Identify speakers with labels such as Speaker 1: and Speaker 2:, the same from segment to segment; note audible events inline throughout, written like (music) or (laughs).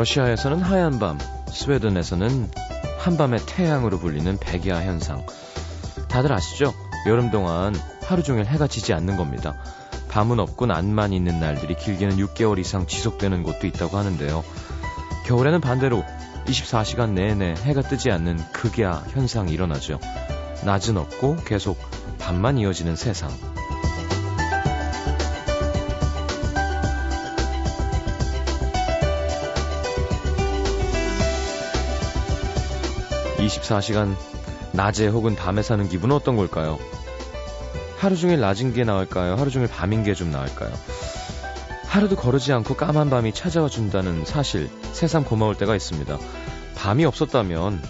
Speaker 1: 러시아에서는 하얀 밤, 스웨덴에서는 한밤의 태양으로 불리는 백야 현상. 다들 아시죠? 여름 동안 하루 종일 해가 지지 않는 겁니다. 밤은 없고 낮만 있는 날들이 길게는 6개월 이상 지속되는 곳도 있다고 하는데요. 겨울에는 반대로 24시간 내내 해가 뜨지 않는 극야 현상이 일어나죠. 낮은 없고 계속 밤만 이어지는 세상. 24시간 낮에 혹은 밤에 사는 기분은 어떤 걸까요? 하루 종일 낮은 게 나을까요? 하루 종일 밤인 게 좀 나을까요? 하루도 거르지 않고 까만 밤이 찾아와 준다는 사실, 새삼 고마울 때가 있습니다. 밤이 없었다면,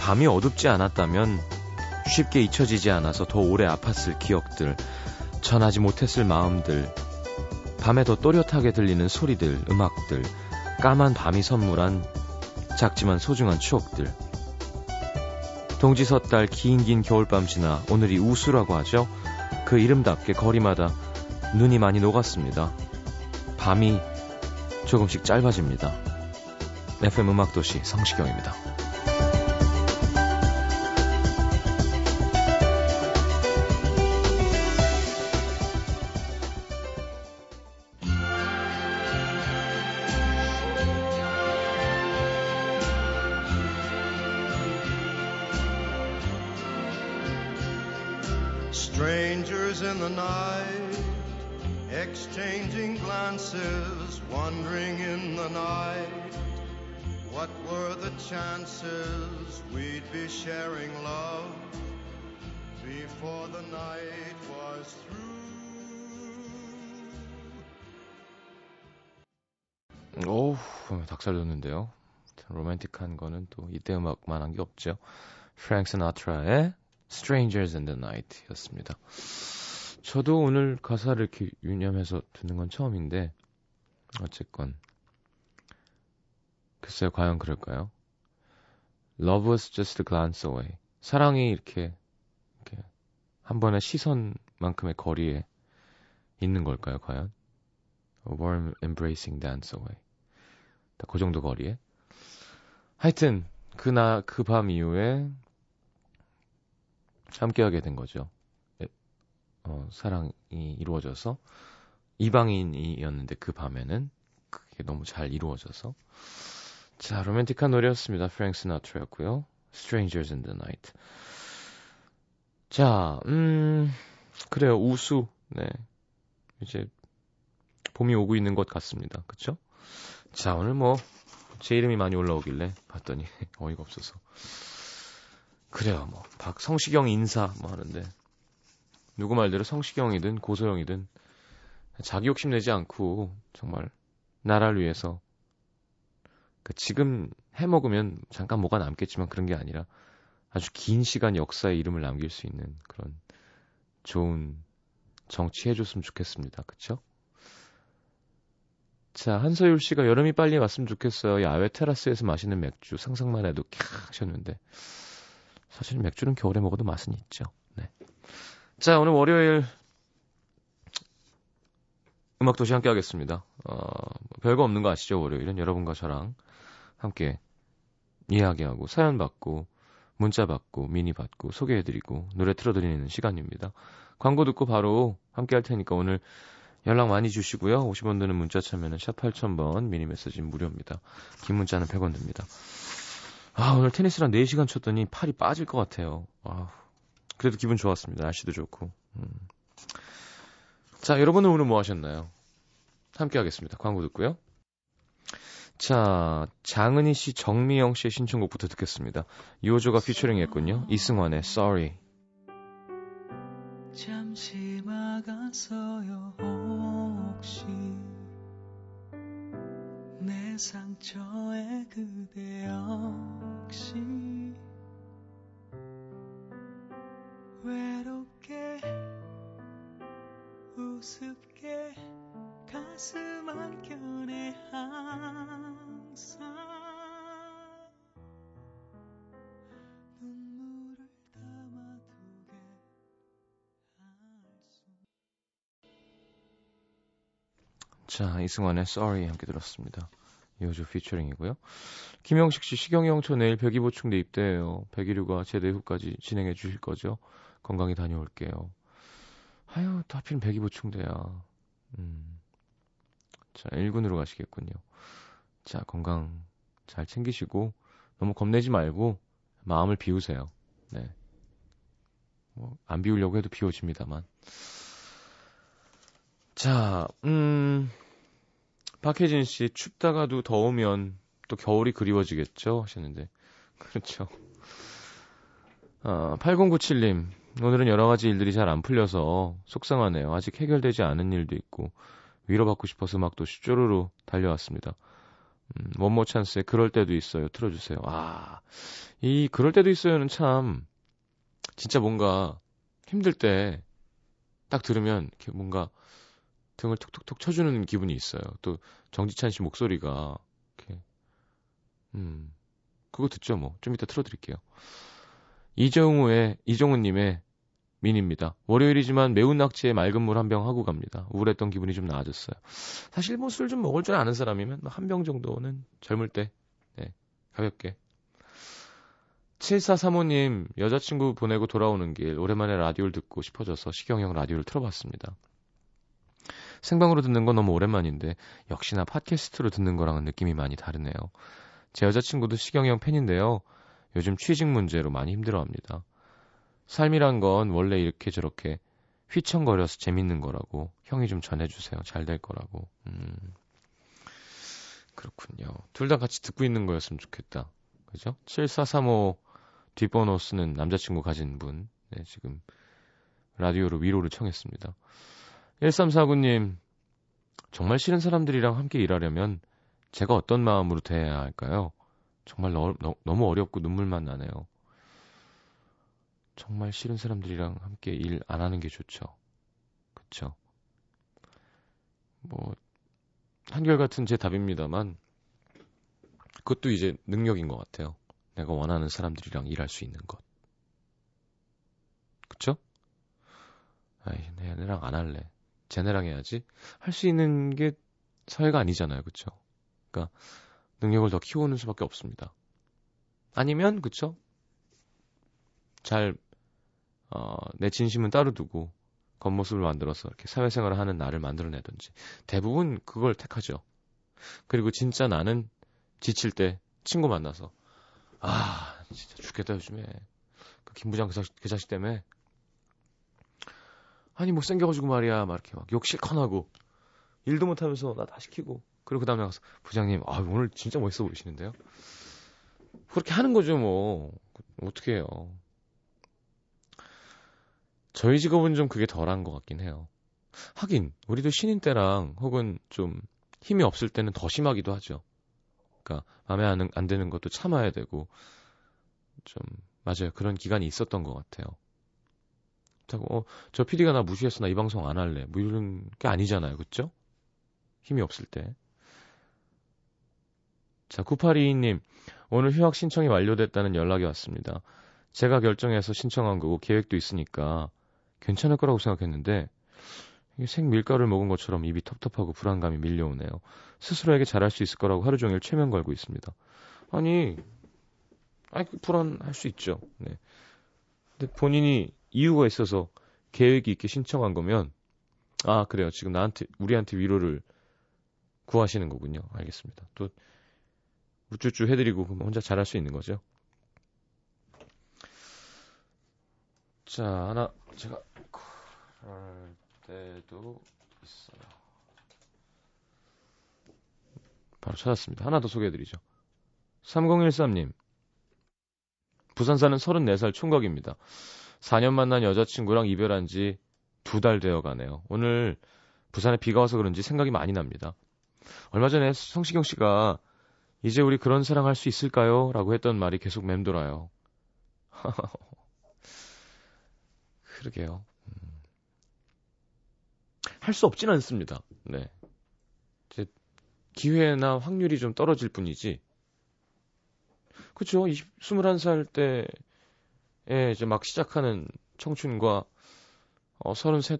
Speaker 1: 밤이 어둡지 않았다면, 쉽게 잊혀지지 않아서 더 오래 아팠을 기억들, 전하지 못했을 마음들, 밤에 더 또렷하게 들리는 소리들, 음악들, 까만 밤이 선물한 작지만 소중한 추억들. 동지 섣달 긴긴 겨울밤 지나 오늘이 우수라고 하죠. 그 이름답게 거리마다 눈이 많이 녹았습니다. 밤이 조금씩 짧아집니다. FM 음악도시 성시경입니다. Night was through. 오우, 닭살 돋는데요. 로맨틱한 거는 또 이때 음악만 한 게 없죠. 프랭크 시나트라의 Strangers in the Night 였습니다. 저도 오늘 가사를 이렇게 유념해서 듣는 건 처음인데, 어쨌건. 글쎄요, 과연 그럴까요? Love was just a glance away. 사랑이 이렇게 한 번의 시선만큼의 거리에 있는 걸까요, 과연? A warm embracing dance away. 그 정도 거리에. 하여튼, 그 나, 그 밤 이후에 함께하게 된 거죠. 어, 사랑이 이루어져서 이방인이었는데 그 밤에는 그게 너무 잘 이루어져서 자, 로맨틱한 노래였습니다. 프랭크 스나트라였고요. Strangers in the Night. 자, 음, 그래요. 우수. 네. 이제 봄이 오고 있는 것 같습니다. 그쵸? 자, 오늘 뭐, 제 이름이 많이 올라오길래 봤더니 (laughs) 어이가 없어서. 그래요. 뭐, 박성시경 인사 뭐 하는데. 누구 말대로 성시경이든 고소영이든 자기 욕심 내지 않고 정말 나라를 위해서 그 지금 해 먹으면 잠깐 뭐가 남겠지만 그런 게 아니라 아주 긴 시간 역사에 이름을 남길 수 있는 그런 좋은 정치 해줬으면 좋겠습니다. 그쵸? 자, 한서율 씨가 여름이 빨리 왔으면 좋겠어요. 야외 테라스에서 마시는 맥주 상상만 해도 캬 하셨는데 사실 맥주는 겨울에 먹어도 맛은 있죠. 네. 자, 오늘 월요일 음악 도시 함께 하겠습니다. 어, 별거 없는 거 아시죠? 월요일은 여러분과 저랑 함께 이야기하고 사연 받고 문자 받고 미니 받고 소개해드리고 노래 틀어드리는 시간입니다. 광고 듣고 바로 함께 할 테니까 오늘 연락 많이 주시고요. 50원 드는 문자 참여는 샵 8000번 미니 메시지 무료입니다. 긴 문자는 100원 듭니다. 아 오늘 테니스랑 4시간 쳤더니 팔이 빠질 것 같아요. 아 그래도 기분 좋았습니다. 날씨도 좋고. 음. 자 여러분은 오늘 뭐 하셨나요? 함께 하겠습니다. 광고 듣고요. 자, 장은희 씨, 정미영 씨의 신청곡부터 듣겠습니다. 요조가 피처링 했군요. 이승환의 Sorry. 잠시 막아서요, 혹시 내 상처에 그대 역시 외롭게 우습게 가슴 한켠에 항상 눈물을 담아두게 할수 자, 이승환의 Sorry 함께 들었습니다. 이호주 피처링이고요. 김영식 씨, 시경이 형저 내일 백이보충 대 입대해요. 백이류가 제대 후까지 진행해 주실 거죠? 건강히 다녀올게요. 아유, 또 하필 백이보충대야. 음. 자, 1군으로 가시겠군요. 자, 건강 잘 챙기시고, 너무 겁내지 말고, 마음을 비우세요. 네. 뭐, 안 비우려고 해도 비워집니다만. 자, 음, 박혜진 씨, 춥다가도 더우면 또 겨울이 그리워지겠죠? 하셨는데. (laughs) 그렇죠. 아, 8097님, 오늘은 여러 가지 일들이 잘 안 풀려서 속상하네요. 아직 해결되지 않은 일도 있고, 위로받고 싶어서 음악도 쪼르르 달려왔습니다. 음, 원모 찬스의 그럴 때도 있어요. 틀어주세요. 아, 이 그럴 때도 있어요는 참, 진짜 뭔가 힘들 때 딱 들으면 이렇게 뭔가 등을 톡톡톡 쳐주는 기분이 있어요. 또 정지찬 씨 목소리가 이렇게 음 그거 듣죠 뭐 좀 이따 틀어드릴게요. 이정우의 이정우님의 민입니다. 월요일이지만 매운 낙지에 맑은 물 한 병 하고 갑니다. 우울했던 기분이 좀 나아졌어요. 사실 뭐 술 좀 먹을 줄 아는 사람이면 뭐한병 정도는 젊을 때 네, 가볍게 7435님, 여자친구 보내고 돌아오는 길, 오랜만에 라디오를 듣고 싶어져서 시경형 라디오를 틀어봤습니다. 생방으로 듣는 건 너무 오랜만인데, 역시나 팟캐스트로 듣는 거랑은 느낌이 많이 다르네요. 제 여자친구도 시경형 팬인데요. 요즘 취직 문제로 많이 힘들어 합니다. 삶이란 건 원래 이렇게 저렇게 휘청거려서 재밌는 거라고 형이 좀 전해주세요. 잘 될 거라고. 음, 그렇군요. 둘 다 같이 듣고 있는 거였으면 좋겠다. 그죠? 7435 뒷번호 쓰는 남자친구 가진 분, 네, 지금 라디오로 위로를 청했습니다. 1349님, 정말 싫은 사람들이랑 함께 일하려면 제가 어떤 마음으로 대해야 할까요? 정말 너, 너, 너무 어렵고 눈물만 나네요. 정말 싫은 사람들이랑 함께 일 안 하는 게 좋죠. 그쵸? 뭐, 한결같은 제 답입니다만, 그것도 이제 능력인 것 같아요. 내가 원하는 사람들이랑 일할 수 있는 것. 그쵸? 아이, 얘네랑 안 할래. 쟤네랑 해야지. 할 수 있는 게 사회가 아니잖아요. 그쵸? 그러니까 능력을 더 키우는 수밖에 없습니다. 아니면 그쵸? 잘, 어, 내 진심은 따로 두고 겉모습을 만들어서 이렇게 사회생활을 하는 나를 만들어내든지 대부분 그걸 택하죠. 그리고 진짜 나는 지칠 때 친구 만나서 아, 진짜 죽겠다, 요즘에. 그 김부장 그 자식, 그 자식 때문에. 아니, 못생겨가지고 말이야. 막 이렇게 막 욕 실컷 하고. 일도 못하면서 나 다 시키고. 그리고 그 다음에 가서, 부장님, 아, 오늘 진짜 멋있어 보이시는데요? 그렇게 하는 거죠, 뭐. 어떻게 해요. 저희 직업은 좀 그게 덜한 것 같긴 해요. 하긴, 우리도 신인 때랑 혹은 좀 힘이 없을 때는 더 심하기도 하죠. 그러니까 마음에 안, 안 드는 것도 참아야 되고 좀 맞아요 그런 기간이 있었던 것 같아요. 그렇다고 어, 저 PD가 나 무시했어 나 이 방송 안 할래 뭐 이런 게 아니잖아요, 그렇죠? 힘이 없을 때. 자, 9822님, 오늘 휴학 신청이 완료됐다는 연락이 왔습니다. 제가 결정해서 신청한 거고 계획도 있으니까 괜찮을 거라고 생각했는데 생 밀가루를 먹은 것처럼 입이 텁텁하고 불안감이 밀려오네요. 스스로에게 잘할 수 있을 거라고 하루 종일 최면 걸고 있습니다. 아니, 아니 그 불안할 수 있죠. 네. 근데 본인이 이유가 있어서 계획이 있게 신청한 거면 아 그래요. 지금 나한테 우리한테 위로를 구하시는 거군요. 알겠습니다. 또 우쭈쭈 해드리고 혼자 잘할 수 있는 거죠. 자 하나 제가 때도 있어요. 바로 찾았습니다. 하나 더 소개해드리죠. 3013님. 부산 사는 34살 총각입니다. 4년 만난 여자친구랑 이별한 지 두 달 되어 가네요. 오늘 부산에 비가 와서 그런지 생각이 많이 납니다. 얼마 전에 성시경 씨가 이제 우리 그런 사랑 할 수 있을까요? 라고 했던 말이 계속 맴돌아요. (laughs) 그러게요. 할수 없진 않습니다. 네. 이제 기회나 확률이 좀 떨어질 뿐이지. 그쵸. 20, 21살 때에 이제 막 시작하는 청춘과 어, 33,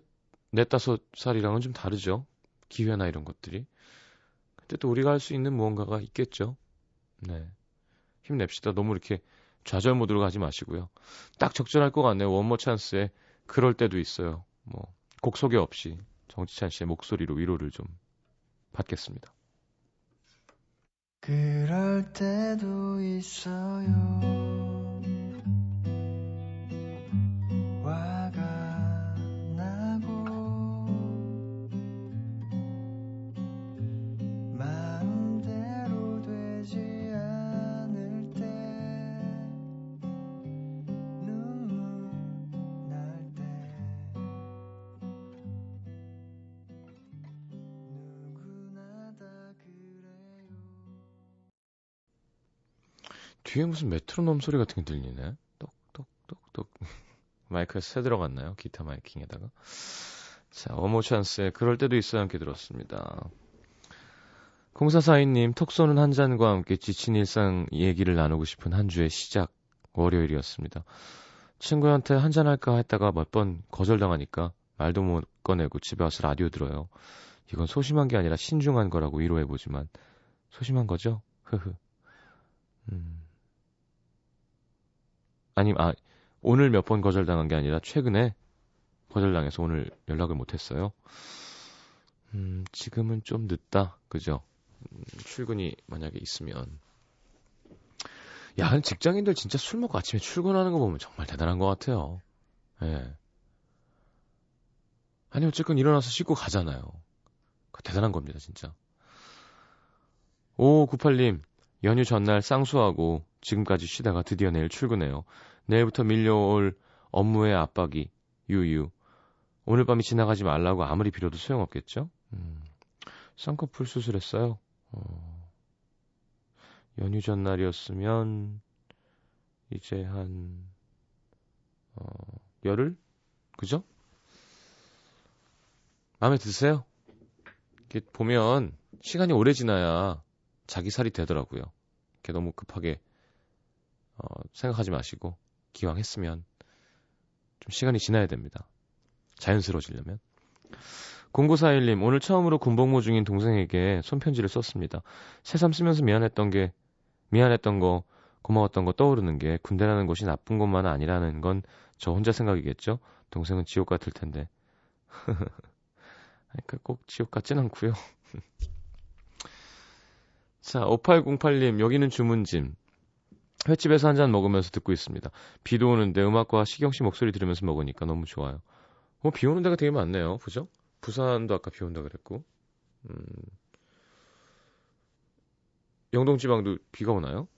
Speaker 1: 4, 5살이랑은 좀 다르죠. 기회나 이런 것들이. 어쨌든 우리가 할 수 있는 무언가가 있겠죠. 네. 힘냅시다. 너무 이렇게 좌절 모드로 가지 마시고요. 딱 적절할 것 같네요. 원모 찬스에 그럴 때도 있어요. 뭐, 곡 소개 없이 정지찬 씨의 목소리로 위로를 좀 받겠습니다. 그럴 때도 있어요. 뒤에 무슨 메트로놈 소리 같은 게 들리네. 똑똑똑똑. (laughs) 마이크에 새 들어갔나요? 기타 마이킹에다가. 자, 어모 찬스의 그럴 때도 있어야 함께 들었습니다. 공사사인님, 톡 쏘는 한 잔과 함께 지친 일상 얘기를 나누고 싶은 한 주의 시작, 월요일이었습니다. 친구한테 한 잔 할까 했다가 몇 번 거절당하니까 말도 못 꺼내고 집에 와서 라디오 들어요. 이건 소심한 게 아니라 신중한 거라고 위로해보지만, 소심한 거죠? 흐흐. 음. 아니, 아, 오늘 몇 번 거절당한 게 아니라 최근에 거절당해서 오늘 연락을 못했어요. 음, 지금은 좀 늦다. 그죠? 음, 출근이 만약에 있으면. 야, 직장인들 진짜 술 먹고 아침에 출근하는 거 보면 정말 대단한 것 같아요. 예. 아니, 어쨌건 일어나서 씻고 가잖아요. 그 대단한 겁니다, 진짜. 5598님, 연휴 전날 쌍수하고 지금까지 쉬다가 드디어 내일 출근해요. 내일부터 밀려올 업무의 압박이 유유. 오늘 밤이 지나가지 말라고 아무리 빌어도 소용없겠죠? 음, 쌍꺼풀 수술했어요. 어, 연휴 전날이었으면 이제 한 어, 열흘? 그죠? 마음에 드세요? 이렇게 보면 시간이 오래 지나야 자기 살이 되더라고요. 이렇게 너무 급하게 어, 생각하지 마시고 기왕 했으면 좀 시간이 지나야 됩니다. 자연스러워지려면. 0941님, 오늘 처음으로 군복무 중인 동생에게 손편지를 썼습니다. 새삼 쓰면서 미안했던 게, 미안했던 거, 고마웠던 거 떠오르는 게 군대라는 곳이 나쁜 곳만 아니라는 건 저 혼자 생각이겠죠? 동생은 지옥 같을 텐데. (laughs) 그러니까 꼭 지옥 같진 않고요. (laughs) 자, 5808님, 여기는 주문짐. 횟집에서 한 잔 먹으면서 듣고 있습니다. 비도 오는데 음악과 시경 씨 목소리 들으면서 먹으니까 너무 좋아요. 어, 비 오는 데가 되게 많네요. 그죠? 부산도 아까 비 온다 그랬고. 음. 영동 지방도 비가 오나요?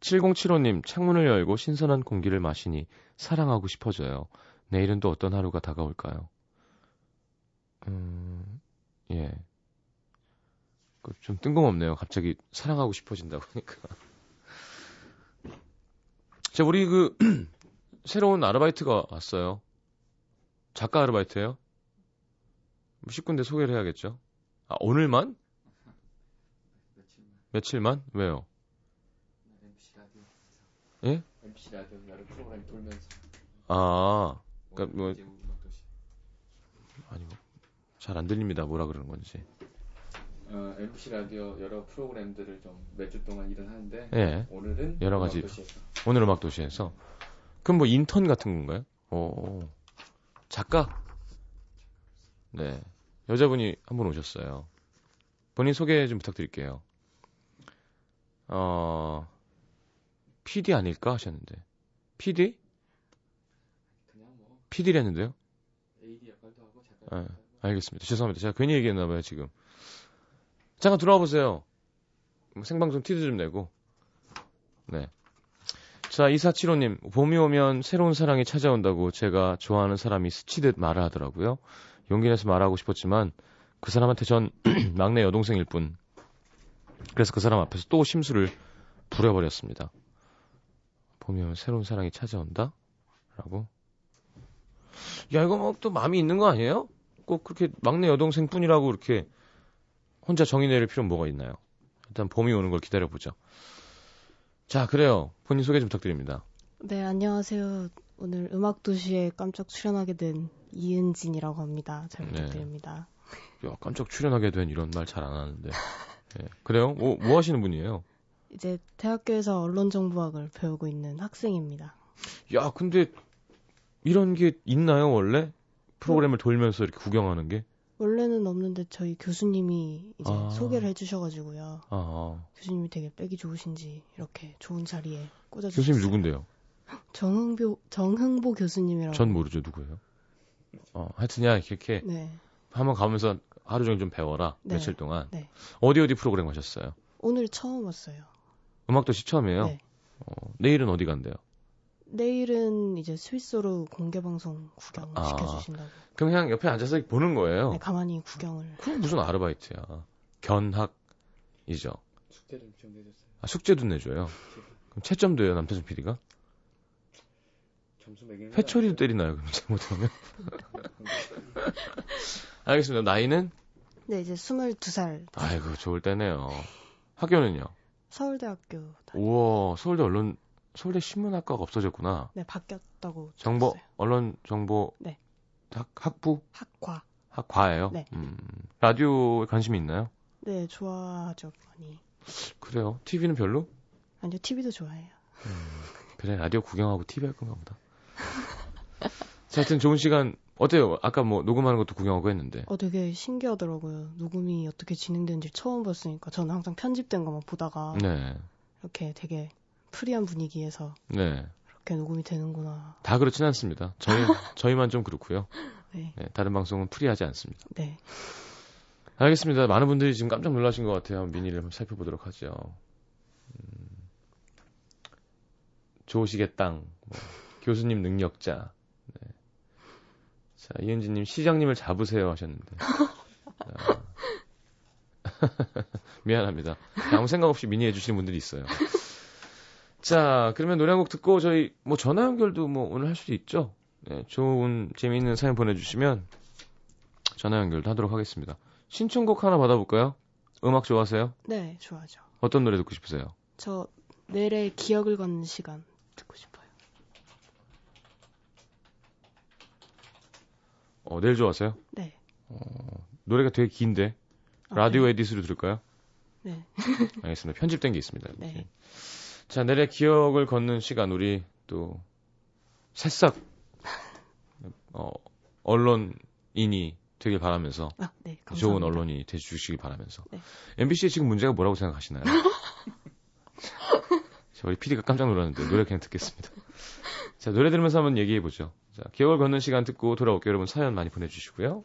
Speaker 1: 7075님, 창문을 열고 신선한 공기를 마시니 사랑하고 싶어져요. 내일은 또 어떤 하루가 다가올까요? 음, 예. 그좀 뜬금없네요. 갑자기 사랑하고 싶어진다고 하니까. 자, 우리 그 (clears throat) 새로운 아르바이트가 왔어요. 작가 아르바이트예요. 10군데 소개를 해야겠죠. 아, 오늘만? 며칠만? 왜요?
Speaker 2: MC 라디오.
Speaker 1: 예?
Speaker 2: MC 라디오 여러 프로그램 돌면서.
Speaker 1: 아, 그니까 뭐 아니 뭐 잘 안 들립니다. 뭐라 그러는 건지.
Speaker 2: 어, MBC 라디오 여러 프로그램들을 좀 몇 주 동안 일을 하는데
Speaker 1: 예.
Speaker 2: 오늘은
Speaker 1: 여러 가지
Speaker 2: 도시에서.
Speaker 1: 오늘 음악 도시에서 그럼 뭐 인턴 같은 건가요? 오. 작가? 네. 여자분이 한 분 오셨어요. 본인 소개 좀 부탁드릴게요. 어, PD 아닐까 하셨는데. PD?
Speaker 2: 그냥 뭐
Speaker 1: PD랬는데요?
Speaker 2: AD 역할도 하고 작가
Speaker 1: 네.
Speaker 2: 역할도 하고.
Speaker 1: 알겠습니다. 죄송합니다. 제가 괜히 얘기했나봐요, 지금. 잠깐 들어와 보세요. 뭐 생방송 티도 좀 내고. 네. 자, 2475님, 봄이 오면 새로운 사랑이 찾아온다고 제가 좋아하는 사람이 스치듯 말을 하더라고요. 용기 내서 말하고 싶었지만 그 사람한테 전 (clears throat) 막내 여동생일 뿐. 그래서 그 사람 앞에서 또 심수를 부려버렸습니다. 봄이 오면 새로운 사랑이 찾아온다? 라고. 야, 이거 뭐 또 마음이 있는 거 아니에요? 꼭 그렇게 막내 여동생 뿐이라고 이렇게 혼자 정의 내릴 필요는 뭐가 있나요? 일단 봄이 오는 걸 기다려보죠. 자, 그래요. 본인 소개 좀 부탁드립니다.
Speaker 3: 네, 안녕하세요. 오늘 음악도시에 깜짝 출연하게 된 이은진이라고 합니다. 잘
Speaker 1: 네.
Speaker 3: 부탁드립니다.
Speaker 1: 야, 깜짝 출연하게 된 이런 말 잘 안 하는데. 예. 그래요? 뭐, 뭐 하시는 분이에요?
Speaker 3: 이제 대학교에서 언론정보학을 배우고 있는 학생입니다.
Speaker 1: 야, 근데 이런 게 있나요, 원래? 프로그램을 돌면서 이렇게 구경하는 게?
Speaker 3: 원래는 없는데 저희 교수님이 이제
Speaker 1: 아.
Speaker 3: 소개를 해주셔가지고요.
Speaker 1: 아,
Speaker 3: 교수님이 되게 빼기 좋으신지 이렇게 좋은 자리에 꽂아주셨어요.
Speaker 1: 교수님 누군데요?
Speaker 3: 정흥보 정흥보 교수님이라고.
Speaker 1: 전 모르죠, 누구예요? 어, 하여튼, 야, 이렇게
Speaker 3: 네.
Speaker 1: 한번 가면서 하루 종일 좀 배워라.
Speaker 3: 네.
Speaker 1: 며칠 동안.
Speaker 3: 네.
Speaker 1: 어디 어디 프로그램 하셨어요?
Speaker 3: 오늘 처음 왔어요.
Speaker 1: 음악도시 처음이에요?
Speaker 3: 네.
Speaker 1: 어, 내일은 어디 간대요?
Speaker 3: 내일은 이제 스위스로 공개 방송 구경
Speaker 1: 아.
Speaker 3: 시켜주신다고.
Speaker 1: 그럼 그냥 옆에 앉아서 보는 거예요.
Speaker 3: 네, 가만히 구경을.
Speaker 1: 그럼 무슨 아르바이트야. 견학이죠.
Speaker 2: 숙제를 좀 내줬어요.
Speaker 1: 아, 숙제도 내줘요. 그럼 채점도 해요, 남태준 PD가?
Speaker 2: 점수 매기는
Speaker 1: 회초리도 때리나요, 그럼 잘못하면? (laughs) 알겠습니다. 나이는?
Speaker 3: 네, 이제 22살.
Speaker 1: 아이고, 좋을 때네요. 학교는요?
Speaker 3: 서울대학교 다니.
Speaker 1: 우와, 서울대 언론, 서울대 신문학과가 없어졌구나.
Speaker 3: 네, 바뀌었다고.
Speaker 1: 정보,
Speaker 3: 들었어요.
Speaker 1: 언론 정보
Speaker 3: 네.
Speaker 1: 학, 학부?
Speaker 3: 학과.
Speaker 1: 학과예요?
Speaker 3: 네.
Speaker 1: 음, 라디오에 관심이 있나요?
Speaker 3: 네, 좋아하죠, 많이.
Speaker 1: 그래요. TV는 별로?
Speaker 3: 아니요, TV도 좋아해요.
Speaker 1: 그래, 라디오 구경하고 TV 할 건가 보다. (laughs) 자, 하여튼 좋은 시간, 어때요? 아까 뭐 녹음하는 것도 구경하고 했는데.
Speaker 3: 어, 되게 신기하더라고요. 녹음이 어떻게 진행되는지 처음 봤으니까. 저는 항상 편집된 것만 보다가
Speaker 1: 네.
Speaker 3: 이렇게 되게 프리한 분위기에서
Speaker 1: 네.
Speaker 3: 이렇게 녹음이 되는구나.
Speaker 1: 다 그렇진 않습니다. 저희, (laughs) 저희만 좀 그렇고요.
Speaker 3: 네,
Speaker 1: 네, 다른 방송은 프리하지 않습니다.
Speaker 3: 네.
Speaker 1: 알겠습니다. 많은 분들이 지금 깜짝 놀라신 것 같아요. 미니를 한번 살펴보도록 하죠. 음, 조식의 땅, 뭐, 교수님 능력자. 네. 자, 이은지님 시장님을 잡으세요 하셨는데. 자. (laughs) 미안합니다. 아무 생각 없이 미니 해주시는 분들이 있어요. 자, 그러면 노래 한 곡 듣고 저희 뭐 전화 연결도 뭐 오늘 할 수도 있죠. 네, 좋은 재미있는 사연 보내주시면 전화 연결도 하도록 하겠습니다. 신청곡 하나 받아볼까요? 음악 좋아하세요?
Speaker 3: 네, 좋아하죠.
Speaker 1: 어떤 노래 듣고 싶으세요?
Speaker 3: 저 내일의 기억을 걷는 시간 듣고 싶어요.
Speaker 1: 어, 내일 좋아하세요?
Speaker 3: 네.
Speaker 1: 노래가 되게 긴데
Speaker 3: 아,
Speaker 1: 라디오
Speaker 3: 네.
Speaker 1: 에디스로 들을까요?
Speaker 3: 네. (laughs)
Speaker 1: 알겠습니다. 편집된 게 있습니다.
Speaker 3: 네.
Speaker 1: 자, 내일의 기억을 걷는 시간 우리 또 새싹 어, 언론인이 되길 바라면서
Speaker 3: 아, 네. 감사합니다.
Speaker 1: 좋은 언론인이 되주시길 바라면서
Speaker 3: 네.
Speaker 1: MBC의 지금 문제가 뭐라고 생각하시나요? (laughs) 자, 우리 PD가 깜짝 놀랐는데 노래 그냥 듣겠습니다. 자, 노래 들으면서 한번 얘기해 보죠. 자, 기억을 걷는 시간 듣고 돌아올게요. 여러분 사연 많이 보내주시고요.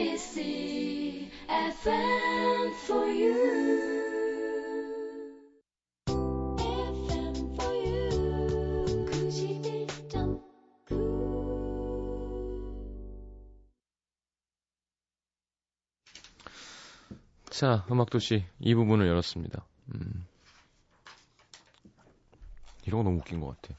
Speaker 4: NBC FM for you. FM for you. 91.9.
Speaker 1: 자, 음악도시 이 부분을 열었습니다. 음. 이런 거 너무 웃긴 것 같아.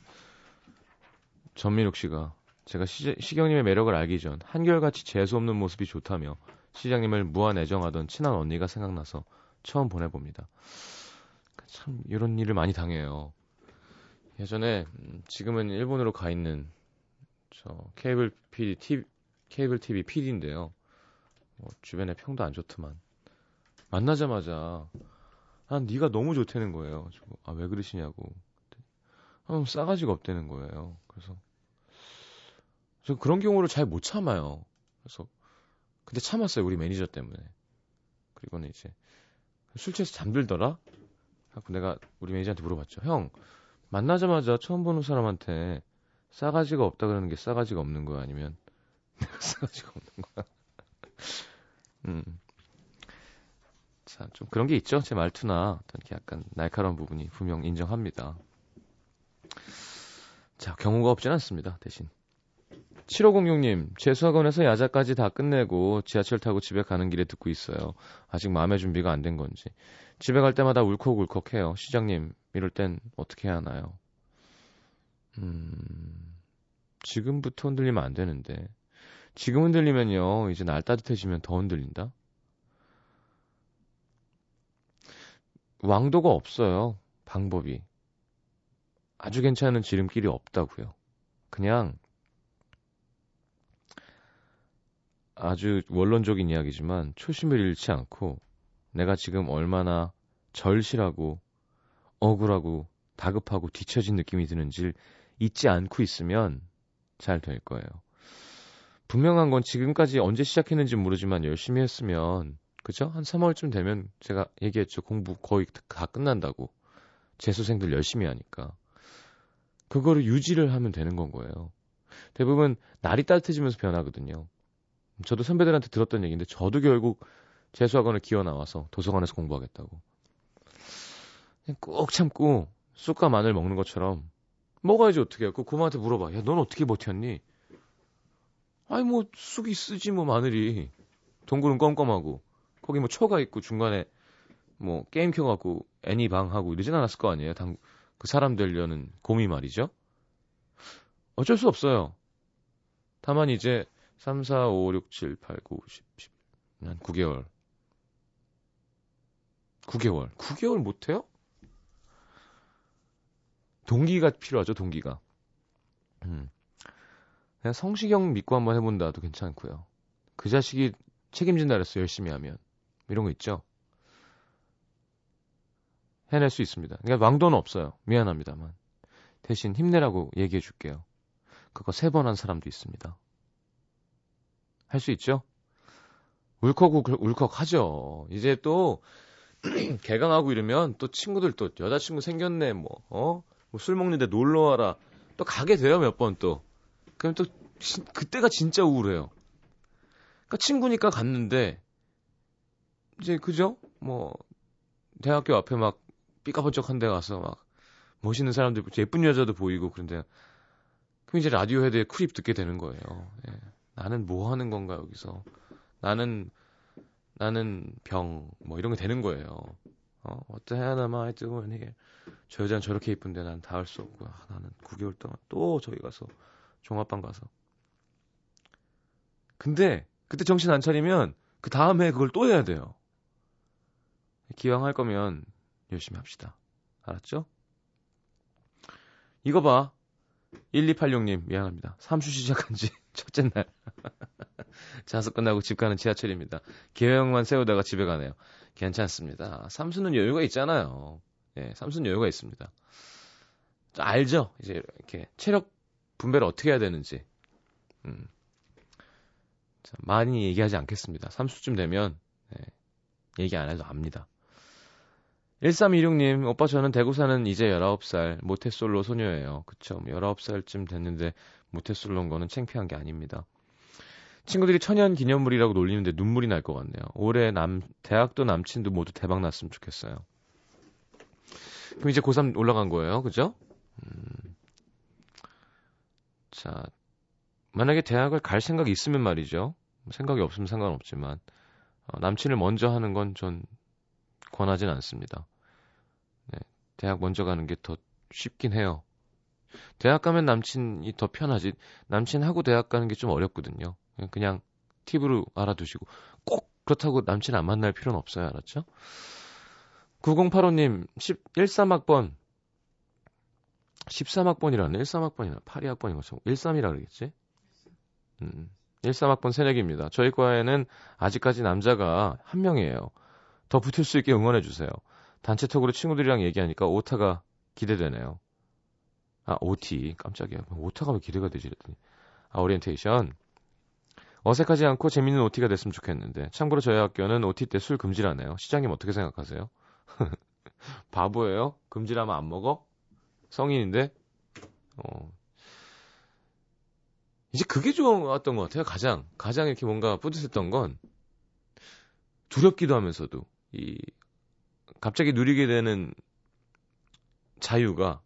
Speaker 1: 전민욱 씨가 제가 시, 시경님의 매력을 알기 전 한결같이 재수없는 모습이 좋다며 시장님을 무한 애정하던 친한 언니가 생각나서 처음 보내봅니다. 참 이런 일을 많이 당해요. 예전에 음, 지금은 일본으로 가 있는 저 케이블 PD, TV, 케이블 TV PD인데요. 뭐 주변에 평도 안 좋더만 만나자마자 아 네가 너무 좋다는 거예요. 아왜 그러시냐고. 아, 싸가지가 없다는 거예요. 그래서 저 그런 경우를 잘 못 참아요. 그래서 근데 참았어요 우리 매니저 때문에. 그리고는 이제 술 취해서 잠들더라. 하고 내가 우리 매니저한테 물어봤죠. 형 만나자마자 처음 보는 사람한테 싸가지가 없다 그러는 게 싸가지가 없는 거야 아니면 (laughs) 싸가지가 없는 거야. (laughs) 음. 자, 좀 그런 게 있죠. 제 말투나 이렇게 약간 날카로운 부분이 분명 인정합니다. 자, 경우가 없진 않습니다. 대신. 7506님, 재수학원에서 야자까지 다 끝내고 지하철 타고 집에 가는 길에 듣고 있어요. 아직 마음의 준비가 안 된 건지. 집에 갈 때마다 울컥울컥해요. 시장님, 이럴 땐 어떻게 해야 하나요? 음, 지금부터 흔들리면 안 되는데. 지금 흔들리면요, 이제 날 따뜻해지면 더 흔들린다? 왕도가 없어요. 방법이. 아주 괜찮은 지름길이 없다고요. 그냥 아주 원론적인 이야기지만 초심을 잃지 않고 내가 지금 얼마나 절실하고 억울하고 다급하고 뒤처진 느낌이 드는지를 잊지 않고 있으면 잘 될 거예요. 분명한 건 지금까지 언제 시작했는지 모르지만 열심히 했으면 그죠? 한 3월쯤 되면 제가 얘기했죠. 공부 거의 다 끝난다고. 재수생들 열심히 하니까. 그거를 유지를 하면 되는 건 거예요. 대부분 날이 따뜻해지면서 변하거든요. 저도 선배들한테 들었던 얘기인데 저도 결국 재수학원을 기어 나와서 도서관에서 공부하겠다고. 꾹 참고 쑥과 마늘 먹는 것처럼 먹어야지 어떻게 해요. 그 고모한테 물어봐. 야, 넌 어떻게 버텼니? 아니 뭐 쑥이 쓰지 뭐 마늘이. 동굴은 껌껌하고 거기 뭐 초가 있고 중간에 뭐 게임 켜갖고 애니 방 하고 이러진 않았을 거 아니에요. 당, 그 사람 되려는 곰이 말이죠. 어쩔 수 없어요. 다만 이제 3, 4, 5, 6, 7, 8, 9, 10, 10. 한 9개월. 9개월. 9개월 못해요? 동기가 필요하죠, 동기가. 음. 그냥 성시경 믿고 한번 해본다도 괜찮고요. 그 자식이 책임진다 그랬어, 열심히 하면. 이런 거 있죠? 해낼 수 있습니다. 그러니까 왕도는 없어요. 미안합니다만. 대신 힘내라고 얘기해 줄게요. 그거 세 번 한 사람도 있습니다. 할 수 있죠? 울컥 울컥 하죠. 이제 또 (clears throat) 개강하고 이러면 또 친구들 또 여자친구 생겼네 뭐 어? 뭐 술 먹는데 놀러 와라. 또 가게 돼요, 몇 번 또. 그럼 또 진- 그때가 진짜 우울해요. 그러니까 친구니까 갔는데 이제 그죠? 뭐 대학교 앞에 막 삐까번쩍한 데 가서 막 멋있는 사람들 예쁜 여자도 보이고 그런데 그럼 이제 라디오 헤드에 크립 듣게 되는 거예요. 예. 나는 뭐 하는 건가 여기서 나는 나는 병 뭐 이런 게 되는 거예요. 어, 어떠하나마 하여튼 이게 저 여자는 저렇게 이쁜데 난다할수 없고 아, 나는 9개월 동안 또 저기 가서 종합반 가서 근데 그때 정신 안 차리면 그 다음에 그걸 또 해야 돼요. 기왕 할 거면 열심히 합시다. 알았죠? 이거 봐. 1286님, 미안합니다. 삼수 시작한 지 (laughs) 첫째 날. (laughs) 자습 끝나고 집 가는 지하철입니다. 계획만 세우다가 집에 가네요. 괜찮습니다. 삼수는 여유가 있잖아요. 예, 삼수는 여유가 있습니다. 자, 알죠? 이제 이렇게 체력 분배를 어떻게 해야 되는지. 음. 자, 많이 얘기하지 않겠습니다. 삼수쯤 되면, 예, 얘기 안 해도 압니다. 1326님, 오빠 저는 대구 사는 이제 19살, 모태솔로 소녀예요. 그쵸. 19살쯤 됐는데 모태솔로인 거는 창피한 게 아닙니다. 친구들이 천연 기념물이라고 놀리는데 눈물이 날 것 같네요. 올해 남, 대학도 남친도 모두 대박 났으면 좋겠어요. 그럼 이제 고3 올라간 거예요. 그죠? 음, 자, 만약에 대학을 갈 생각이 있으면 말이죠. 생각이 없으면 상관없지만, 어, 남친을 먼저 하는 건 전 권하진 않습니다. 네, 대학 먼저 가는 게 더 쉽긴 해요. 대학 가면 남친이 더 편하지. 남친하고 대학 가는 게 좀 어렵거든요. 그냥 팁으로 알아두시고 꼭 그렇다고 남친 안 만날 필요는 없어요. 알았죠? 9085님 13학번 13학번이라는 13학번이나 82학번인 것처럼 13이라 그러겠지? 음. 13학번 새내기입니다. 저희 과에는 아직까지 남자가 한 명이에요. 더 붙을 수 있게 응원해 주세요. 단체톡으로 친구들이랑 얘기하니까 오타가 기대되네요. 아, OT. 깜짝이야. 오타가 왜 기대가 되지? 그랬더니. 아, 오리엔테이션. 어색하지 않고 재밌는 OT가 됐으면 좋겠는데. 참고로 저희 학교는 OT 때 술 금지라네요. 시장님 어떻게 생각하세요? (laughs) 바보예요? 금지라면 안 먹어? 성인인데? 어. 이제 그게 좋았던 것 같아요. 가장. 가장 이렇게 뭔가 뿌듯했던 건 두렵기도 하면서도 이 갑자기 누리게 되는 자유가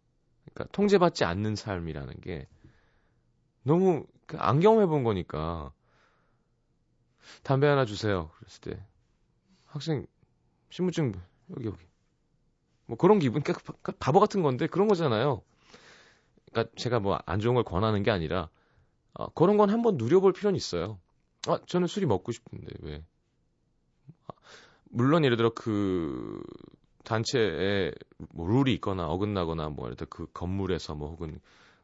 Speaker 1: 그러니까 통제받지 않는 삶이라는 게 너무 그안 경험해 본 거니까 담배 하나 주세요. 그랬을 때 학생 신분증 여기 여기 뭐 그런 기분 그러니까 바- 바보 같은 건데 그런 거잖아요. 그러니까 제가 뭐 안 좋은 걸 권하는 게 아니라 아, 그런 건 한번 누려볼 필요는 있어요. 아 저는 술이 먹고 싶은데 왜? 아, 물론 예를 들어 그 단체에 뭐 룰이 있거나 어긋나거나 뭐 예를 들어 그 건물에서 뭐 혹은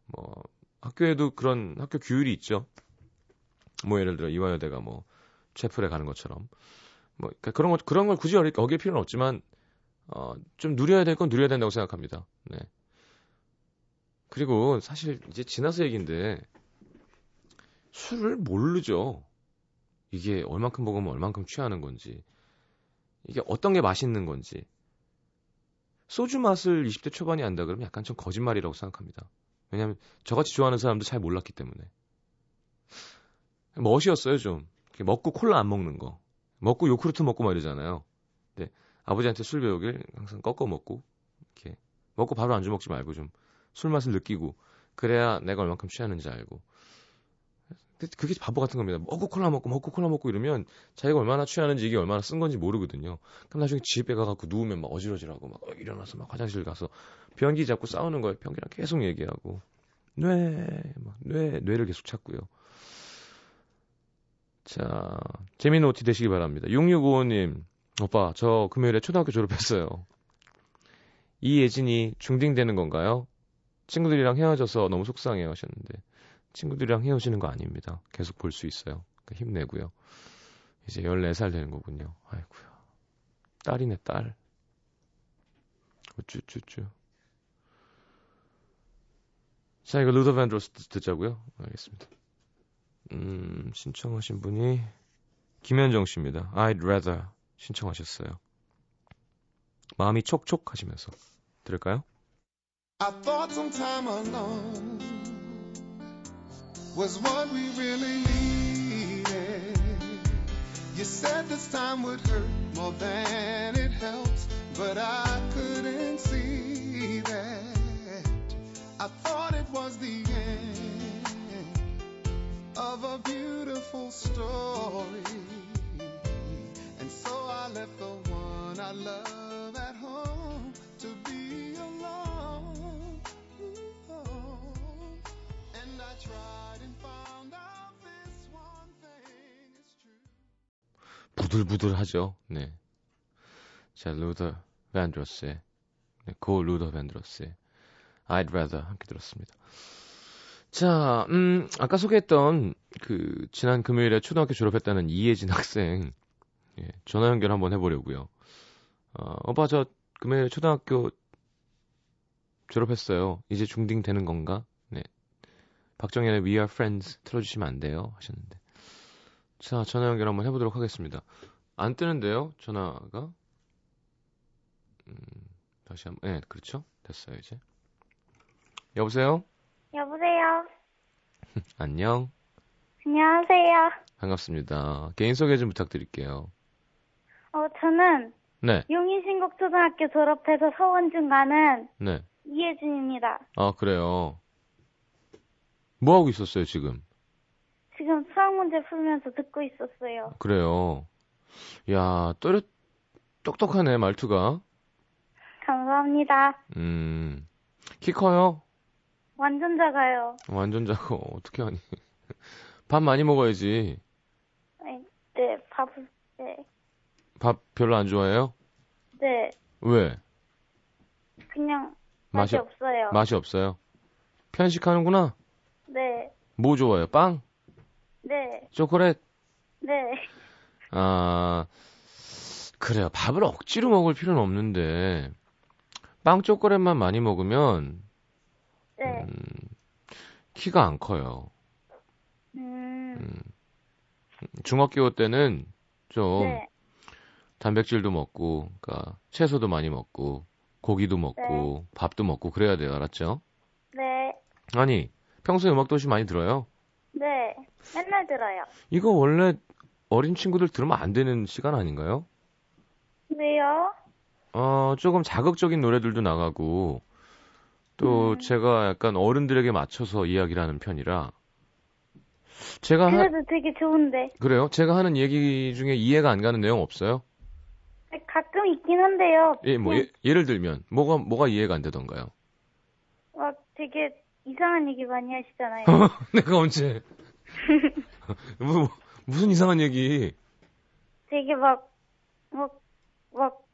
Speaker 1: 뭐 학교에도 그런 학교 규율이 있죠. 뭐 예를 들어 이화여대가 뭐 채플에 가는 것처럼 뭐 그러니까 그런 것 그런 걸 굳이 어길 필요는 없지만 어 좀 누려야 될 건 누려야 된다고 생각합니다. 네. 그리고 사실 이제 지나서 얘기인데 술을 모르죠. 이게 얼만큼 먹으면 얼만큼 취하는 건지 이게 어떤 게 맛있는 건지. 소주 맛을 20대 초반이 안다 그러면 약간 좀 거짓말이라고 생각합니다. 왜냐하면 저같이 좋아하는 사람도 잘 몰랐기 때문에. 멋이었어요 좀. 먹고 콜라 안 먹는 거. 먹고 요크루트 먹고 막 이러잖아요. 근데 아버지한테 술 배우길 항상 꺾어 먹고 이렇게 먹고 바로 안주 먹지 말고 좀 술 맛을 느끼고 그래야 내가 얼만큼 취하는지 알고 그게 바보 같은 겁니다. 먹고 콜라 먹고 먹고 콜라 먹고 이러면 자기가 얼마나 취하는지 이게 얼마나 쓴 건지 모르거든요. 그럼 나중에 집에 가갖고 누우면 막 어지러지라고 막 어, 일어나서 막 화장실 가서 변기 잡고 싸우는 거예요. 변기랑 계속 얘기하고 뇌, 막 뇌, 뇌를 계속 찾고요. 자, 재미있는 OT 되시기 바랍니다. 6655님, 오빠, 저 금요일에 초등학교 졸업했어요. 이예진이 중딩되는 건가요? 친구들이랑 헤어져서 너무 속상해요 하셨는데, 친구들이랑 헤어지는 거 아닙니다. 계속 볼 수 있어요. 그러니까 힘내고요. 이제 14살 되는 거군요. 아이고야. 딸이네, 딸. 우쭈쭈쭈. 자, 이거 루더 밴드로스 듣자고요. 알겠습니다. 음, 신청하신 분이 김현정 씨입니다. I'd rather 신청하셨어요. 마음이 촉촉하시면서 들을까요?
Speaker 5: I thought some time alone was what we really needed. You said this time would hurt more than it helps, but I couldn't see that. I thought it was the end of a beautiful story. And so I left the one I love
Speaker 1: 부들부들하죠. 네. 자, 루더 밴드로스의 네, 고 루더 밴드로스의 I'd rather 함께 들었습니다. 자, 음, 아까 소개했던 그 지난 금요일에 초등학교 졸업했다는 이예진 학생 예, 전화 연결 한번 해보려고요. 어, 오빠 저 금요일 초등학교 졸업했어요. 이제 중딩 되는 건가? 네. 박정현의 We Are Friends 틀어주시면 안 돼요? 하셨는데. 자, 전화 연결 한번 해보도록 하겠습니다. 안 뜨는데요, 전화가? 음, 다시 한 번, 네, 그렇죠? 됐어요, 이제. 여보세요?
Speaker 6: 여보세요. (laughs)
Speaker 1: 안녕.
Speaker 6: 안녕하세요.
Speaker 1: 반갑습니다. 개인 소개 좀 부탁드릴게요.
Speaker 6: 어, 저는
Speaker 1: 네,
Speaker 6: 용인신곡초등학교 졸업해서 서원중 가는
Speaker 1: 네.
Speaker 6: 이혜진입니다.
Speaker 1: 아, 그래요. 뭐 하고 있었어요, 지금?
Speaker 6: 지금 수학 문제 풀면서 듣고 있었어요.
Speaker 1: 그래요. 야, 또렷, 똑똑하네, 말투가.
Speaker 6: 감사합니다.
Speaker 1: 음, 키 커요?
Speaker 6: 완전 작아요.
Speaker 1: 완전 작고, (laughs) 어떻게 하니? 밥 많이 먹어야지.
Speaker 6: 네, 네, 밥을, 네,
Speaker 1: 밥 별로 안 좋아해요?
Speaker 6: 네,
Speaker 1: 왜?
Speaker 6: 그냥 맛이
Speaker 1: 맛이,
Speaker 6: 없어요.
Speaker 1: 맛이 없어요? 편식하는구나?
Speaker 6: 네,
Speaker 1: 뭐 좋아해요? 빵?
Speaker 6: 네,
Speaker 1: 초콜릿?
Speaker 6: 네,
Speaker 1: 아, 그래요. 밥을 억지로 먹을 필요는 없는데, 빵 초콜릿만 많이 먹으면,
Speaker 6: 네,
Speaker 1: 음, 키가 안 커요.
Speaker 6: 음,
Speaker 1: 음, 중학교 때는 좀
Speaker 6: 네,
Speaker 1: 단백질도 먹고, 그러니까 채소도 많이 먹고, 고기도 먹고, 밥도 먹고 그래야 돼요. 알았죠?
Speaker 6: 네,
Speaker 1: 아니, 평소에 음악 도시 많이 들어요?
Speaker 6: 네, 맨날 들어요.
Speaker 1: 이거 원래 어린 친구들 들으면 안 되는 시간 아닌가요?
Speaker 6: 왜요?
Speaker 1: 어, 조금 자극적인 노래들도 나가고, 또
Speaker 6: 음.
Speaker 1: 제가 약간 어른들에게 맞춰서 이야기를 하는 편이라 제가 하,
Speaker 6: 그래도 되게 좋은데.
Speaker 1: 그래요? 제가 하는 얘기 중에 이해가 안 가는 내용 없어요?
Speaker 6: 가끔 있긴 한데요.
Speaker 1: 예, 뭐
Speaker 6: 그냥
Speaker 1: 예, 를 들면 뭐가 뭐가 이해가 안 되던가요?
Speaker 6: 막 되게 이상한 얘기 많이 하시잖아요. (laughs)
Speaker 1: 내가 언제 (laughs) 뭐, 무슨 이상한 얘기
Speaker 6: 되게 막, 막, 막,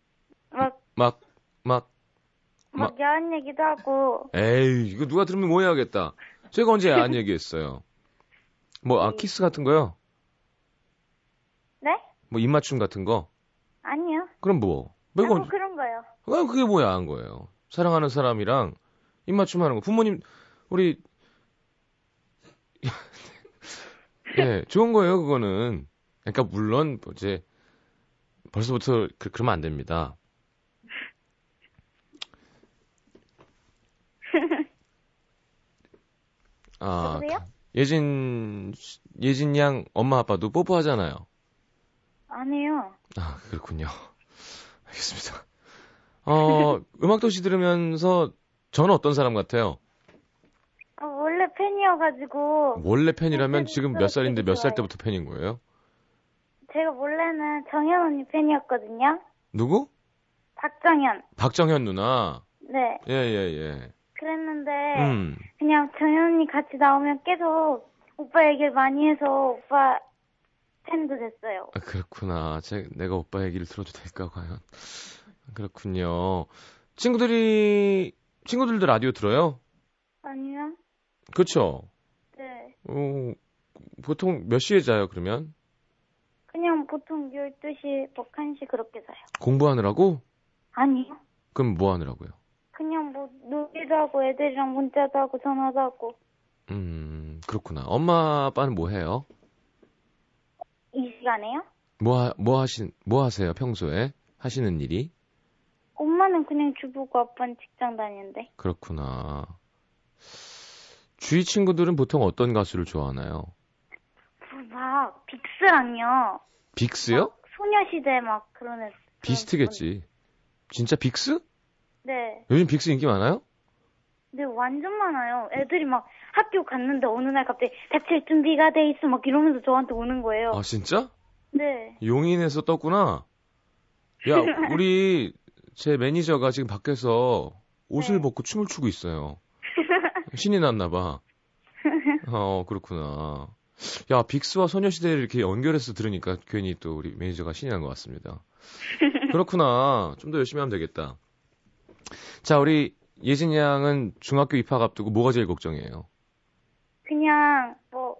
Speaker 6: 막,
Speaker 1: 막 막,
Speaker 6: 막 야한 얘기도 하고.
Speaker 1: 에이 이거 누가 들으면 오해하겠다. 제가 언제 안 (laughs) 얘기 했어요? 뭐아
Speaker 6: 네.
Speaker 1: 키스 같은 거요?
Speaker 6: 네?
Speaker 1: 뭐 입맞춤 같은 거?
Speaker 6: 아니요.
Speaker 1: 그럼 뭐?
Speaker 6: 뭐뭐
Speaker 1: 이건
Speaker 6: 그런 거요.
Speaker 1: 아, 그게 뭐야 한 거예요. 사랑하는 사람이랑 입맞춤 하는 거. 부모님 우리 예, 좋은 거예요, 그거는. 그러니까 물론 뭐 이제 벌써부터 그, 그러면 안 됩니다. (laughs) 아,
Speaker 6: 누구세요?
Speaker 1: 예진 씨- 예진 양 엄마 아빠도 뽀뽀하잖아요.
Speaker 6: 아니요.
Speaker 1: 아, 그렇군요. 알겠습니다. 어, 음악 도시 들으면서 저는 어떤 사람 같아요?
Speaker 6: 팬이어가지고.
Speaker 1: 원래 팬이라면 지금 몇 살인데 몇 살. 때부터 팬인 거예요?
Speaker 6: 제가 원래는 정현 언니 팬이었거든요.
Speaker 1: 누구?
Speaker 6: 박정현.
Speaker 1: 박정현 누나.
Speaker 6: 네.
Speaker 1: 예, 예, 예.
Speaker 6: 그랬는데,
Speaker 1: 음.
Speaker 6: 그냥 정현 언니 같이 나오면 계속 오빠 얘기를 많이 해서 오빠 팬도 됐어요.
Speaker 1: 아, 그렇구나. 제, 내가 오빠 얘기를 들어도 될까, 과연. 그렇군요. 친구들이, 친구들도 라디오 들어요?
Speaker 6: 아니요?
Speaker 1: 그쵸?
Speaker 6: 네.
Speaker 1: 어, 보통 몇 시에 자요, 그러면?
Speaker 6: 그냥 보통 12시, 뭐 1시 그렇게 자요.
Speaker 1: 공부하느라고?
Speaker 6: 아니요.
Speaker 1: 그럼 뭐 하느라고요?
Speaker 6: 그냥 뭐 놀기도 하고 애들이랑 문자도 하고 전화도 하고
Speaker 1: 음, 그렇구나. 엄마, 아빠는 뭐 해요?
Speaker 6: 이 시간에요?
Speaker 1: 뭐, 하, 뭐 하신, 뭐 하세요, 평소에? 하시는 일이?
Speaker 6: 엄마는 그냥 주부고 아빠는 직장 다니는데
Speaker 1: 그렇구나. 주위 친구들은 보통 어떤 가수를 좋아하나요?
Speaker 6: 뭐 막 빅스랑요
Speaker 1: 빅스요?
Speaker 6: 소녀시대 막 그런 애
Speaker 1: 비스트겠지. 진짜 빅스?
Speaker 6: 네.
Speaker 1: 요즘 빅스 인기 많아요?
Speaker 6: 네 완전 많아요 애들이 막 학교 갔는데 어느 날 갑자기 자취할 준비가 돼 있어 막 이러면서 저한테 오는 거예요
Speaker 1: 아, 진짜?
Speaker 6: 네
Speaker 1: 용인에서 떴구나. 야, (laughs) 우리 제 매니저가 지금 밖에서 옷을
Speaker 6: 네.
Speaker 1: 벗고 춤을 추고 있어요. 신이 났나 봐. (laughs) 어, 그렇구나. 야, 빅스와 소녀시대를 이렇게 연결해서 들으니까 괜히 또 우리 매니저가 신이 난 것 같습니다. (laughs) 그렇구나. 좀 더 열심히 하면 되겠다. 자, 우리 예진 양은 중학교 입학 앞두고 뭐가 제일 걱정이에요?
Speaker 6: 그냥 뭐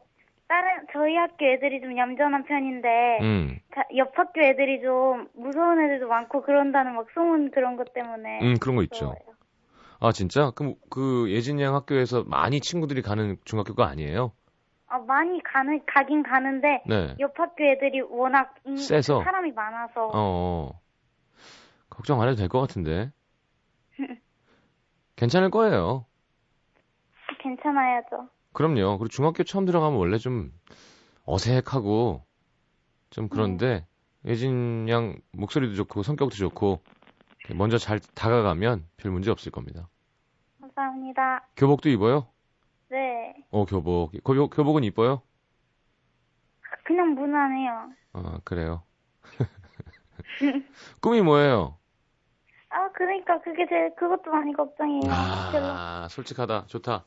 Speaker 6: 다른 저희 학교 애들이 좀 얌전한 편인데
Speaker 1: 음,
Speaker 6: 다- 옆 학교 애들이 좀 무서운 애들도 많고 그런다는 막 소문 그런 것 때문에
Speaker 1: 음, 그런 거 있죠. 아, 진짜? 그럼 그 예진 양 학교에서 많이 친구들이 가는 중학교가 아니에요?
Speaker 6: 아, 많이 가는, 가긴 가는데,
Speaker 1: 네.
Speaker 6: 옆 학교 애들이 워낙 인-
Speaker 1: 세서?
Speaker 6: 사람이 많아서,
Speaker 1: 어, 어. 걱정 안 해도 될 것 같은데. (laughs) 괜찮을 거예요.
Speaker 6: 괜찮아야죠.
Speaker 1: 그럼요. 그리고 중학교 처음 들어가면 원래 좀 어색하고 좀 그런데 예진 양 목소리도 좋고 성격도 좋고 먼저 잘 다가가면 별 문제 없을 겁니다.
Speaker 6: 감사합니다.
Speaker 1: 교복도 입어요?
Speaker 6: 네.
Speaker 1: 어, 교복. 교복 교복은 이뻐요?
Speaker 6: 그냥 무난해요.
Speaker 1: 아, 그래요. (laughs) (laughs) 꿈이 뭐예요?
Speaker 6: 아, 그러니까 그게 제일, 그것도 많이 걱정이에요.
Speaker 1: 아, 솔직하다. 좋다.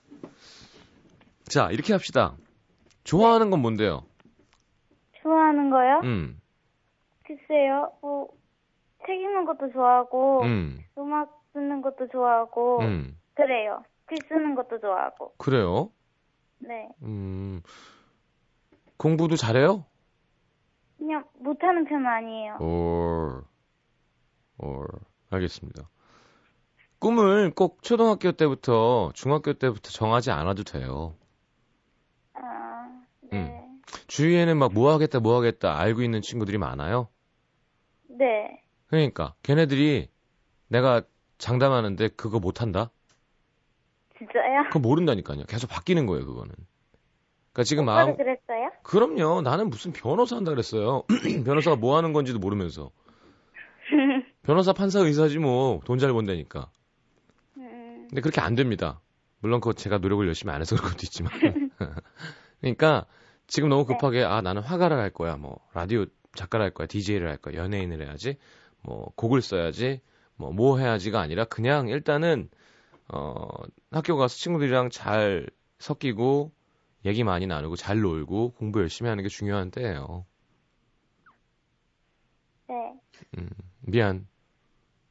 Speaker 1: 자, 이렇게 합시다. 좋아하는 건 뭔데요?
Speaker 6: 좋아하는 거요?
Speaker 1: 음,
Speaker 6: 글쎄요, 뭐, 책 읽는 것도 좋아하고,
Speaker 1: 음,
Speaker 6: 음악 듣는 것도 좋아하고,
Speaker 1: 음.
Speaker 6: 그래요. 글 쓰는 것도 좋아하고,
Speaker 1: 그래요?
Speaker 6: 네.
Speaker 1: 음, 공부도 잘해요?
Speaker 6: 그냥 못하는 편은 아니에요.
Speaker 1: 올, 올, 알겠습니다. 꿈을 꼭 초등학교 때부터, 중학교 때부터 정하지 않아도 돼요.
Speaker 6: 아, 네.
Speaker 1: 주위에는 막 뭐 하겠다, 뭐 하겠다 알고 있는 친구들이 많아요.
Speaker 6: 네.
Speaker 1: 그러니까, 걔네들이 내가 장담하는데 그거 못한다?
Speaker 6: 진짜요?
Speaker 1: 그거 모른다니까요. 계속 바뀌는 거예요, 그거는. 그러니까 지금 마음,
Speaker 6: 그랬어요?
Speaker 1: 그럼요. 나는 무슨 변호사 한다 그랬어요. (clears throat) 변호사가 뭐 하는 건지도 모르면서. (laughs) 변호사, 판사, 의사지 뭐. 돈 잘 번다니까.
Speaker 6: 음,
Speaker 1: 근데 그렇게 안 됩니다. 물론 그거 제가 노력을 열심히 안 해서 그런 것도 있지만. (laughs) (laughs) 그러니까 지금 너무 급하게 아 나는 화가를 할 거야. 뭐 라디오 작가를 할 거야. DJ를 할 거야. 연예인을 해야지. 뭐 곡을 써야지. 뭐뭐 해야지가 아니라 그냥 일단은 어 학교 가서 친구들이랑 잘 섞이고 얘기 많이 나누고 잘 놀고 공부 열심히 하는 게 중요한 때예요.
Speaker 6: 네.
Speaker 1: 음, 미안.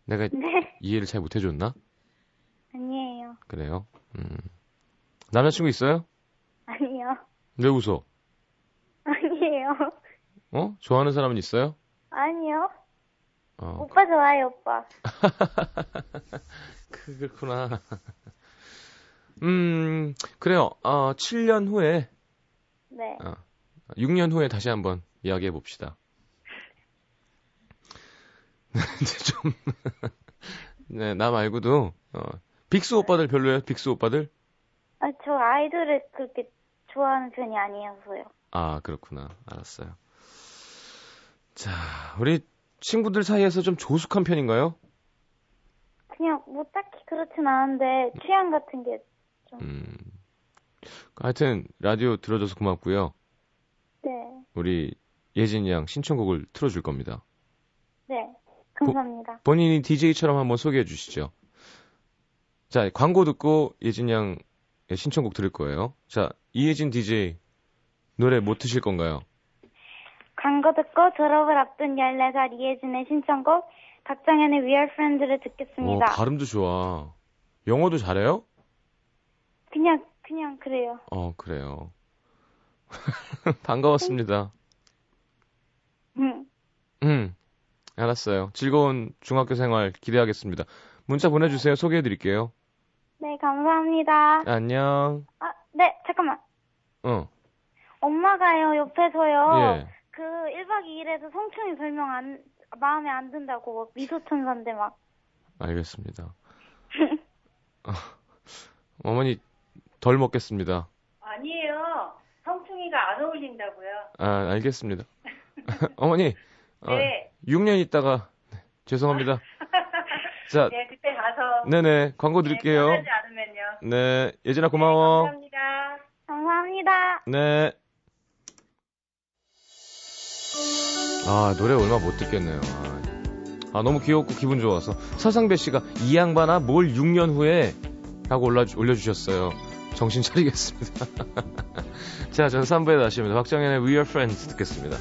Speaker 1: 내가
Speaker 6: 네.
Speaker 1: 이해를 잘 못 해줬나?
Speaker 6: 아니에요.
Speaker 1: 그래요. 음. 남자친구 있어요?
Speaker 6: 아니요.
Speaker 1: 왜 웃어?
Speaker 6: 아니에요.
Speaker 1: 어? 좋아하는 사람은 있어요?
Speaker 6: 아니요.
Speaker 1: 어,
Speaker 6: 오빠 좋아요, 오빠. (laughs)
Speaker 1: 그- 그렇구나. 음, 그래요. 어, 7년 후에,
Speaker 6: 네.
Speaker 1: 어, 6년 후에 다시 한번 이야기해 봅시다. (laughs) 좀, (laughs) 네, 나 말고도, 어, 빅스 오빠들 별로예요? 빅스 오빠들?
Speaker 6: 아, 저 아이돌을 그렇게 좋아하는 편이 아니어서요.
Speaker 1: 아, 그렇구나. 알았어요. 자, 우리 친구들 사이에서 좀 조숙한 편인가요?
Speaker 6: 그냥 뭐 딱히 그렇진 않은데 취향 같은 게 좀.
Speaker 1: 음. 하여튼, 라디오 들어줘서 고맙고요.
Speaker 6: 네.
Speaker 1: 우리 예진 양 신청곡을 틀어줄 겁니다.
Speaker 6: 네. 감사합니다.
Speaker 1: 본인이 DJ처럼 한번 소개해 주시죠. 자, 광고 듣고 예진 양의 신청곡 들을 거예요. 자, 이예진 DJ 노래 못 트실 건가요?
Speaker 6: 광고 듣고 졸업을 앞둔 14살 이혜진의 신청곡 박정현의 We Are Friends를
Speaker 1: 오,
Speaker 6: 듣겠습니다.
Speaker 1: 발음도 좋아. 영어도 잘해요?
Speaker 6: 그냥 그냥 그래요.
Speaker 1: 어, 그래요. (laughs) 반가웠습니다.
Speaker 6: 음.
Speaker 1: 음, 알았어요. 즐거운 중학교 생활 기대하겠습니다. 문자 보내주세요. 소개해 드릴게요.
Speaker 6: 네, 감사합니다.
Speaker 1: 안녕.
Speaker 6: 아, 네, 잠깐만.
Speaker 1: 어,
Speaker 6: 엄마가요, 옆에서요.
Speaker 1: 예.
Speaker 6: 그 1박 2일에서 성춘이 별명 안, 마음에 안 든다고 막 미소천사인데 막.
Speaker 1: 알겠습니다. 어, (laughs) 어머니 덜 먹겠습니다.
Speaker 7: 아니에요. 성충이가 안 어울린다고요.
Speaker 1: 아, 알겠습니다. (laughs) 어머니, 어,
Speaker 7: 네.
Speaker 1: 6년 있다가 네, 죄송합니다. (laughs) 자,
Speaker 7: 네, 그때 가서
Speaker 1: 네네 광고 드릴게요.
Speaker 7: 네.
Speaker 1: 네, 예진아 고마워.
Speaker 7: 감사합니다.
Speaker 6: 감사합니다.
Speaker 1: 네. 아, 노래 얼마 못 듣겠네요. 아, 아, 너무 귀엽고 기분 좋아서. 서상배 씨가 이 양반아 뭘 6년 후에 하고 올라, 올려주셨어요. 정신 차리겠습니다. (laughs) 자, 전 3부에 다시 옵니다. 박정현의 We Are Friends 듣겠습니다.